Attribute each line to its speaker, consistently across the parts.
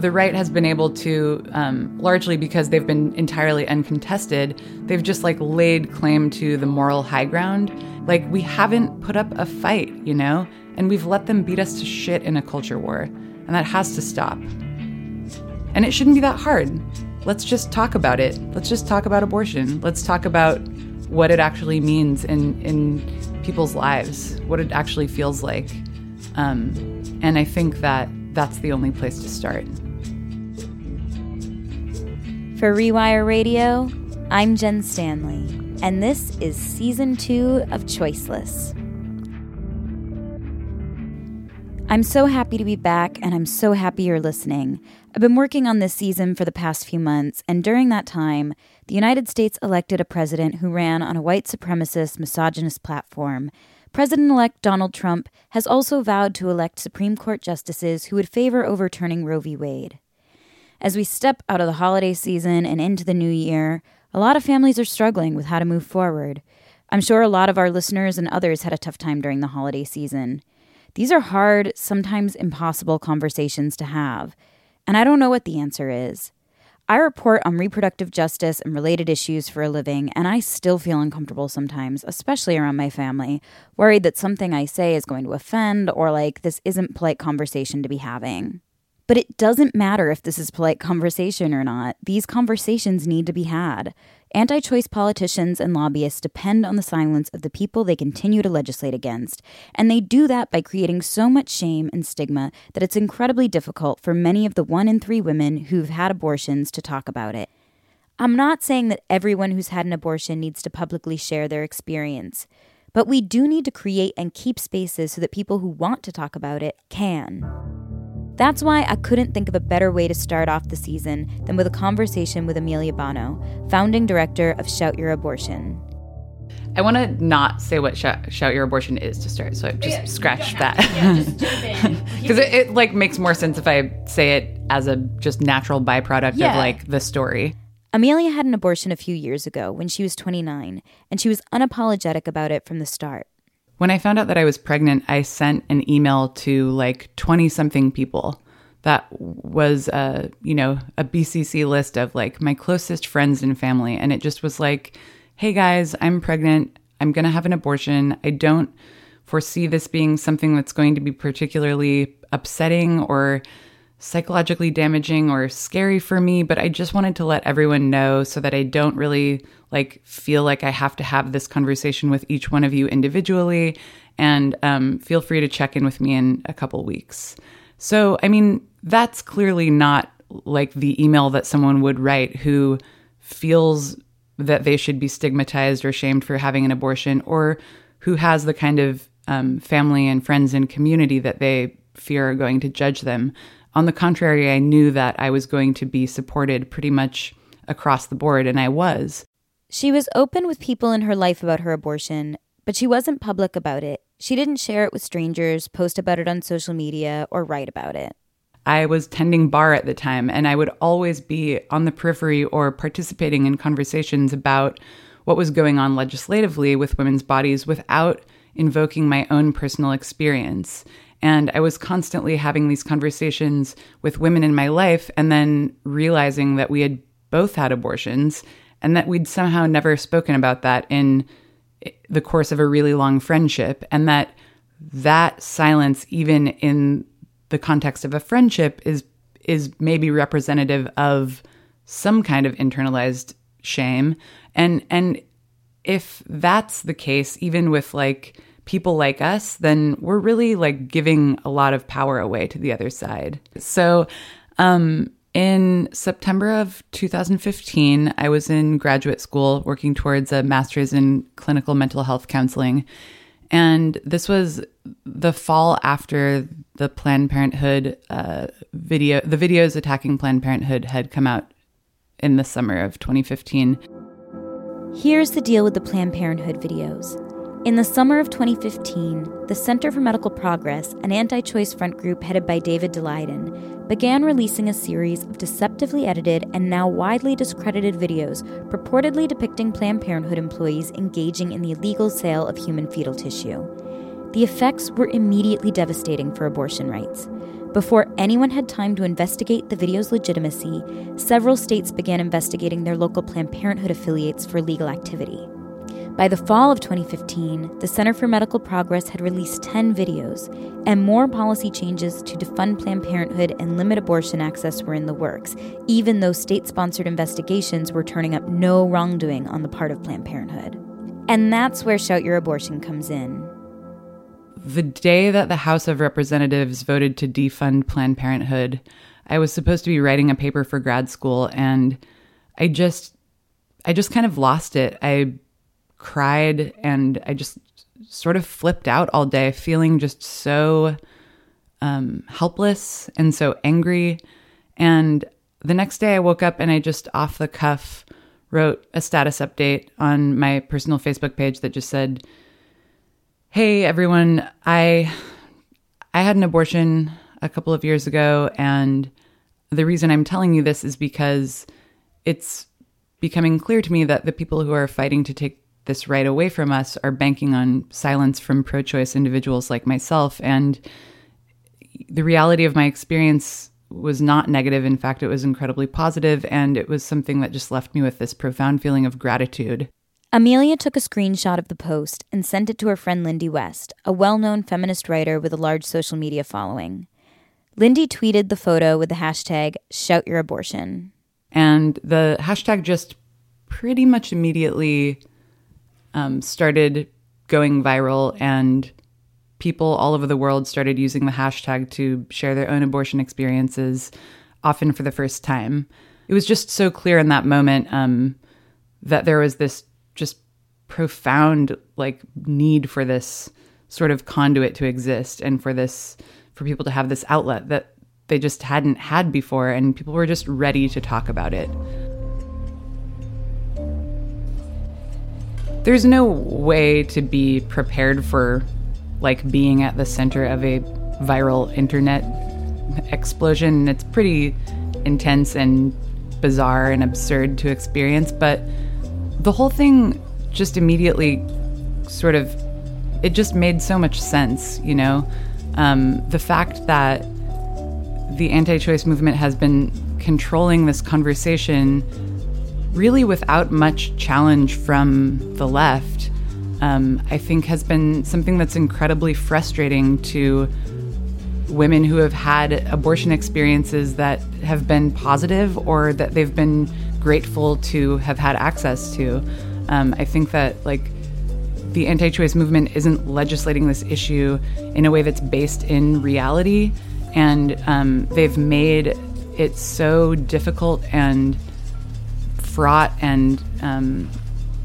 Speaker 1: the right has been able to, um, largely because they've been entirely uncontested, they've just like laid claim to the moral high ground. Like we haven't put up a fight, you know, and we've let them beat us to shit in a culture war, and that has to stop. And it shouldn't be that hard. Let's just talk about it. Let's just talk about abortion. Let's talk about what it actually means in in people's lives, what it actually feels like. Um, and I think that that's the only place to start.
Speaker 2: For Rewire Radio, I'm Jen Stanley, and this is season two of Choiceless. I'm so happy to be back, and I'm so happy you're listening. I've been working on this season for the past few months, and during that time, the United States elected a president who ran on a white supremacist, misogynist platform. President elect Donald Trump has also vowed to elect Supreme Court justices who would favor overturning Roe v. Wade. As we step out of the holiday season and into the new year, a lot of families are struggling with how to move forward. I'm sure a lot of our listeners and others had a tough time during the holiday season. These are hard, sometimes impossible conversations to have, and I don't know what the answer is. I report on reproductive justice and related issues for a living, and I still feel uncomfortable sometimes, especially around my family, worried that something I say is going to offend or like this isn't polite conversation to be having. But it doesn't matter if this is polite conversation or not. These conversations need to be had. Anti choice politicians and lobbyists depend on the silence of the people they continue to legislate against, and they do that by creating so much shame and stigma that it's incredibly difficult for many of the one in three women who've had abortions to talk about it. I'm not saying that everyone who's had an abortion needs to publicly share their experience, but we do need to create and keep spaces so that people who want to talk about it can. That's why I couldn't think of a better way to start off the season than with a conversation with Amelia Bonow, founding director of Shout Your Abortion.
Speaker 1: I want to not say what shout, shout, Your Abortion is to start, so I just yeah, scratch that. Because it, it, like makes more sense if I say it as a just natural byproduct yeah. of like the story.
Speaker 2: Amelia had an abortion a few years ago when she was 29, and she was unapologetic about it from the start.
Speaker 1: When I found out that I was pregnant, I sent an email to like 20 something people. That was a, you know, a BCC list of like my closest friends and family. And it just was like, hey guys, I'm pregnant. I'm going to have an abortion. I don't foresee this being something that's going to be particularly upsetting or psychologically damaging or scary for me, but I just wanted to let everyone know so that I don't really like feel like I have to have this conversation with each one of you individually. And um, feel free to check in with me in a couple weeks. So, I mean, that's clearly not like the email that someone would write who feels that they should be stigmatized or shamed for having an abortion or who has the kind of um, family and friends and community that they fear are going to judge them. On the contrary, I knew that I was going to be supported pretty much across the board, and I was.
Speaker 2: She was open with people in her life about her abortion, but she wasn't public about it. She didn't share it with strangers, post about it on social media, or write about it.
Speaker 1: I was tending bar at the time, and I would always be on the periphery or participating in conversations about what was going on legislatively with women's bodies without invoking my own personal experience. And I was constantly having these conversations with women in my life and then realizing that we had both had abortions and that we'd somehow never spoken about that in the course of a really long friendship. And that that silence even in the context of a friendship is is maybe representative of some kind of internalized shame. And and if that's the case even with like people like us, then we're really like giving a lot of power away to the other side. So, um, in September of 2015, I was in graduate school working towards a master's in clinical mental health counseling. And this was the fall after the Planned Parenthood uh, video, the videos attacking Planned Parenthood had come out in the summer of 2015.
Speaker 2: Here's the deal with the Planned Parenthood videos. In the summer of 2015, the Center for Medical Progress, an anti choice front group headed by David Daleiden, began releasing a series of deceptively edited and now widely discredited videos purportedly depicting Planned Parenthood employees engaging in the illegal sale of human fetal tissue. The effects were immediately devastating for abortion rights. Before anyone had time to investigate the video's legitimacy, several states began investigating their local Planned Parenthood affiliates for legal activity. By the fall of 2015, the Center for Medical Progress had released 10 videos, and more policy changes to defund Planned Parenthood and limit abortion access were in the works, even though state sponsored investigations were turning up no wrongdoing on the part of Planned Parenthood. And that's where Shout Your Abortion comes in.
Speaker 1: The day that the House of Representatives voted to defund Planned Parenthood, I was supposed to be writing a paper for grad school and I just I just kind of lost it. I cried and I just sort of flipped out all day feeling just so um, helpless and so angry. And the next day I woke up and I just off the cuff wrote a status update on my personal Facebook page that just said, Hey everyone, I I had an abortion a couple of years ago and the reason I'm telling you this is because it's becoming clear to me that the people who are fighting to take this right away from us are banking on silence from pro choice individuals like myself. And the reality of my experience was not negative. In fact, it was incredibly positive, and it was something that just left me with this profound feeling of gratitude.
Speaker 2: Amelia took a screenshot of the post and sent it to her friend Lindy West, a well known feminist writer with a large social media following. Lindy tweeted the photo with the hashtag #ShoutYourAbortion.
Speaker 1: And the hashtag just pretty much immediately um, started going viral, and people all over the world started using the hashtag to share their own abortion experiences, often for the first time. It was just so clear in that moment um, that there was this just profound like need for this sort of conduit to exist and for this for people to have this outlet that they just hadn't had before and people were just ready to talk about it. There's no way to be prepared for like being at the center of a viral internet explosion. It's pretty intense and bizarre and absurd to experience, but the whole thing just immediately sort of it just made so much sense, you know. Um, the fact that the anti-choice movement has been controlling this conversation really without much challenge from the left, um, I think has been something that's incredibly frustrating to women who have had abortion experiences that have been positive or that they've been grateful to have had access to. Um, I think that like the anti-choice movement isn't legislating this issue in a way that's based in reality, and um, they've made it so difficult and fraught and um,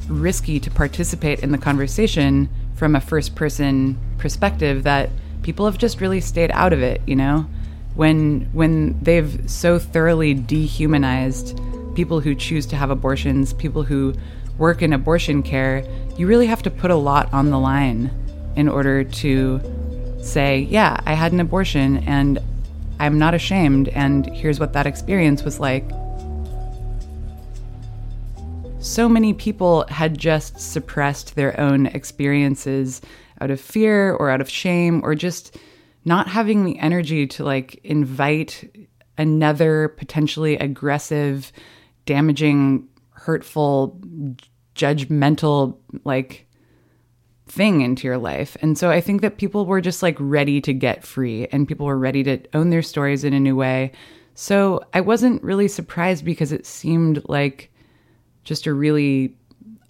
Speaker 1: risky to participate in the conversation from a first-person perspective that people have just really stayed out of it. You know, when when they've so thoroughly dehumanized people who choose to have abortions, people who work in abortion care, you really have to put a lot on the line in order to say, yeah, I had an abortion and I'm not ashamed, and here's what that experience was like. So many people had just suppressed their own experiences out of fear or out of shame or just not having the energy to like invite another potentially aggressive, damaging hurtful, judgmental, like thing into your life. And so I think that people were just like ready to get free and people were ready to own their stories in a new way. So I wasn't really surprised because it seemed like just a really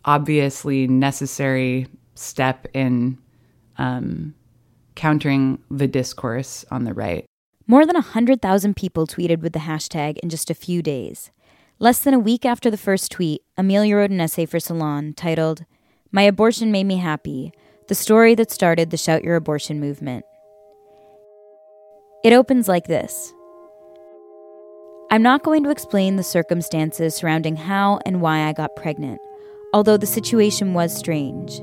Speaker 1: obviously necessary step in um, countering the discourse on the right.
Speaker 2: More than 100,000 people tweeted with the hashtag in just a few days. Less than a week after the first tweet, Amelia wrote an essay for Salon titled, My Abortion Made Me Happy The Story That Started the Shout Your Abortion Movement. It opens like this I'm not going to explain the circumstances surrounding how and why I got pregnant, although the situation was strange.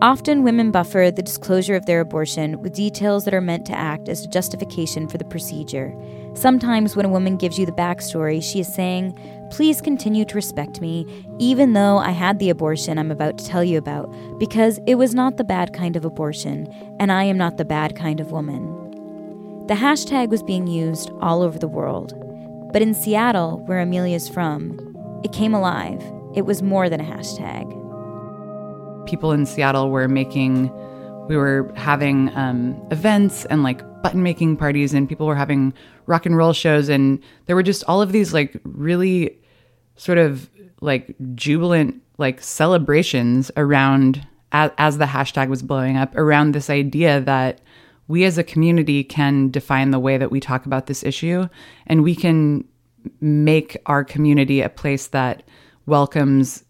Speaker 2: Often, women buffer the disclosure of their abortion with details that are meant to act as a justification for the procedure. Sometimes, when a woman gives you the backstory, she is saying, Please continue to respect me, even though I had the abortion I'm about to tell you about, because it was not the bad kind of abortion, and I am not the bad kind of woman. The hashtag was being used all over the world. But in Seattle, where Amelia's from, it came alive. It was more than a hashtag.
Speaker 1: People in Seattle were making, we were having um, events and like button making parties, and people were having rock and roll shows. And there were just all of these like really sort of like jubilant like celebrations around as, as the hashtag was blowing up around this idea that we as a community can define the way that we talk about this issue and we can make our community a place that welcomes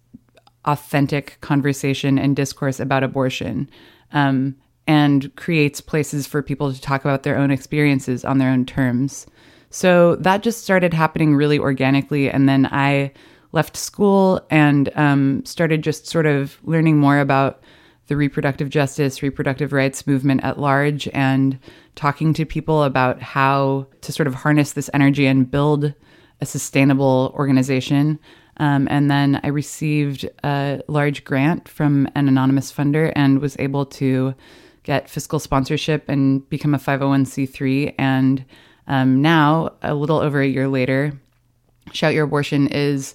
Speaker 1: authentic conversation and discourse about abortion um, and creates places for people to talk about their own experiences on their own terms. So that just started happening really organically. And then I left school and um, started just sort of learning more about the reproductive justice, reproductive rights movement at large, and talking to people about how to sort of harness this energy and build a sustainable organization. Um, and then I received a large grant from an anonymous funder and was able to get fiscal sponsorship and become a 501c3. And um, now, a little over a year later, Shout Your Abortion is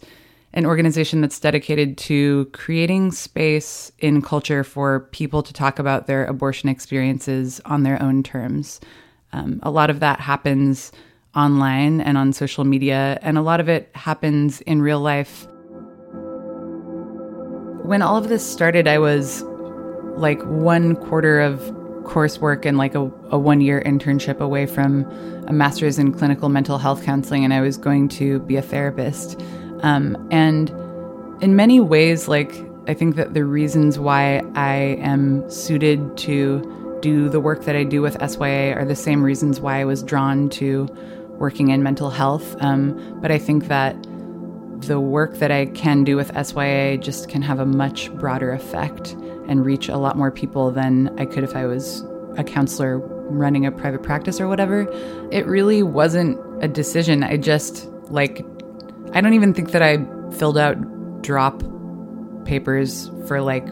Speaker 1: an organization that's dedicated to creating space in culture for people to talk about their abortion experiences on their own terms. Um, a lot of that happens online and on social media, and a lot of it happens in real life. When all of this started, I was like one quarter of coursework and like a, a one year internship away from a master's in clinical mental health counseling, and I was going to be a therapist. Um, and in many ways, like, I think that the reasons why I am suited to do the work that I do with SYA are the same reasons why I was drawn to working in mental health. Um, but I think that the work that I can do with SYA just can have a much broader effect and reach a lot more people than I could if I was a counselor running a private practice or whatever. It really wasn't a decision. I just like I don't even think that I filled out drop papers for like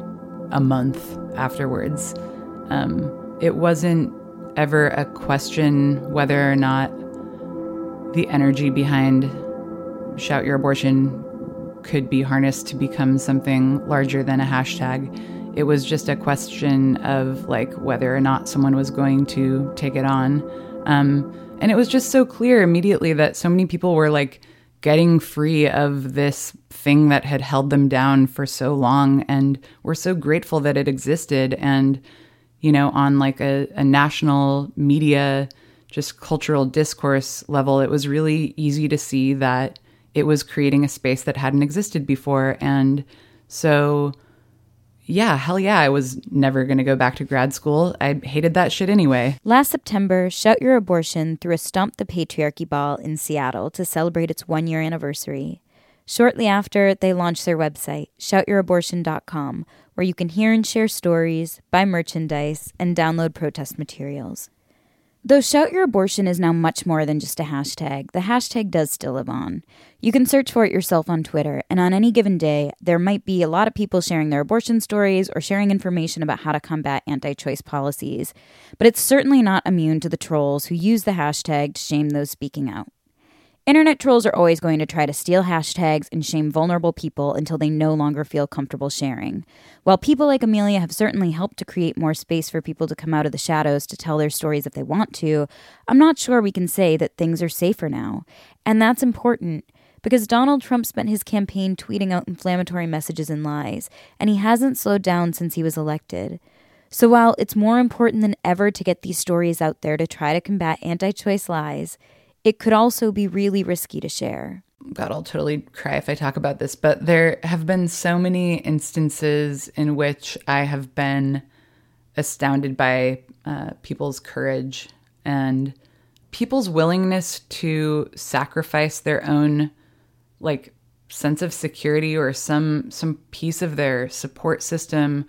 Speaker 1: a month afterwards. Um, it wasn't ever a question whether or not the energy behind Shout Your Abortion could be harnessed to become something larger than a hashtag. It was just a question of like whether or not someone was going to take it on. Um, and it was just so clear immediately that so many people were like getting free of this thing that had held them down for so long. And we're so grateful that it existed. And you know on like a, a national media just cultural discourse level it was really easy to see that it was creating a space that hadn't existed before. And so yeah, hell yeah, I was never going to go back to grad school. I hated that shit anyway.
Speaker 2: Last September, Shout Your Abortion threw a Stomp the Patriarchy ball in Seattle to celebrate its one year anniversary. Shortly after, they launched their website, shoutyourabortion.com, where you can hear and share stories, buy merchandise, and download protest materials. Though Shout Your Abortion is now much more than just a hashtag, the hashtag does still live on. You can search for it yourself on Twitter, and on any given day, there might be a lot of people sharing their abortion stories or sharing information about how to combat anti choice policies. But it's certainly not immune to the trolls who use the hashtag to shame those speaking out. Internet trolls are always going to try to steal hashtags and shame vulnerable people until they no longer feel comfortable sharing. While people like Amelia have certainly helped to create more space for people to come out of the shadows to tell their stories if they want to, I'm not sure we can say that things are safer now. And that's important because Donald Trump spent his campaign tweeting out inflammatory messages and lies, and he hasn't slowed down since he was elected. So while it's more important than ever to get these stories out there to try to combat anti choice lies, it could also be really risky to share.
Speaker 1: God, I'll totally cry if I talk about this, but there have been so many instances in which I have been astounded by uh, people's courage and people's willingness to sacrifice their own like sense of security or some some piece of their support system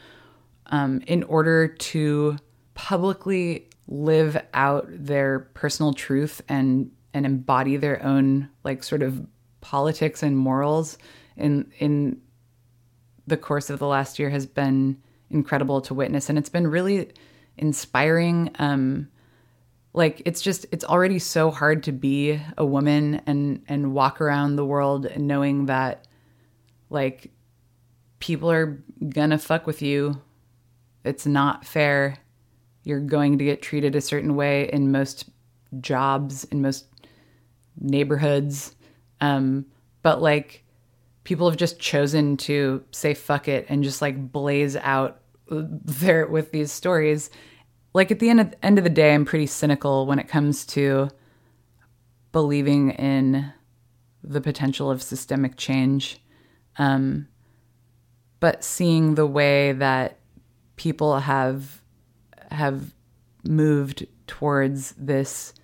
Speaker 1: um, in order to publicly live out their personal truth and and embody their own like sort of politics and morals in in the course of the last year has been incredible to witness. And it's been really inspiring um like it's just it's already so hard to be a woman and and walk around the world knowing that like people are gonna fuck with you. It's not fair. You're going to get treated a certain way in most jobs in most neighborhoods um but like people have just chosen to say fuck it and just like blaze out there with these stories like at the end of, end of the day, I'm pretty cynical when it comes to believing in the potential of systemic change. Um, but seeing the way that people have have moved towards this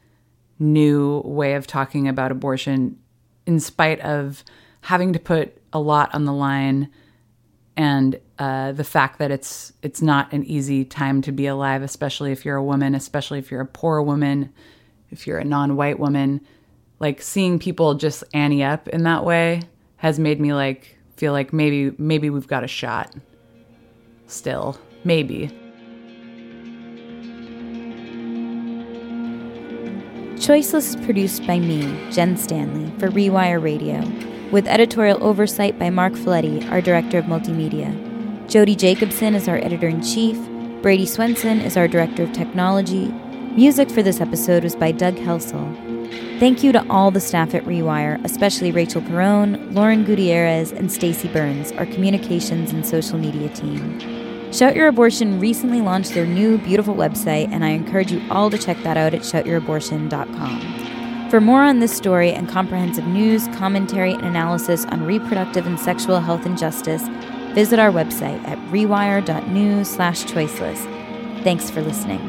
Speaker 1: new way of talking about abortion in spite of having to put a lot on the line and uh, the fact that it's it's not an easy time to be alive, especially if you're a woman, especially if you're a poor woman, if you're a non-white woman. Like seeing people just ante up in that way has made me like feel like maybe maybe we've got a shot. Still, maybe.
Speaker 2: Choiceless is produced by me, Jen Stanley, for Rewire Radio with editorial oversight by Mark Folletti, our director of multimedia. Jodi Jacobson is our editor in chief. Brady Swenson is our director of technology. Music for this episode was by Doug Helsel. Thank you to all the staff at Rewire, especially Rachel Perone, Lauren Gutierrez, and Stacy Burns, our communications and social media team. Shout Your Abortion recently launched their new beautiful website, and I encourage you all to check that out at shoutyourabortion.com. For more on this story and comprehensive news, commentary, and analysis on reproductive and sexual health injustice, visit our website at rewire.news/choiceless. Thanks for listening.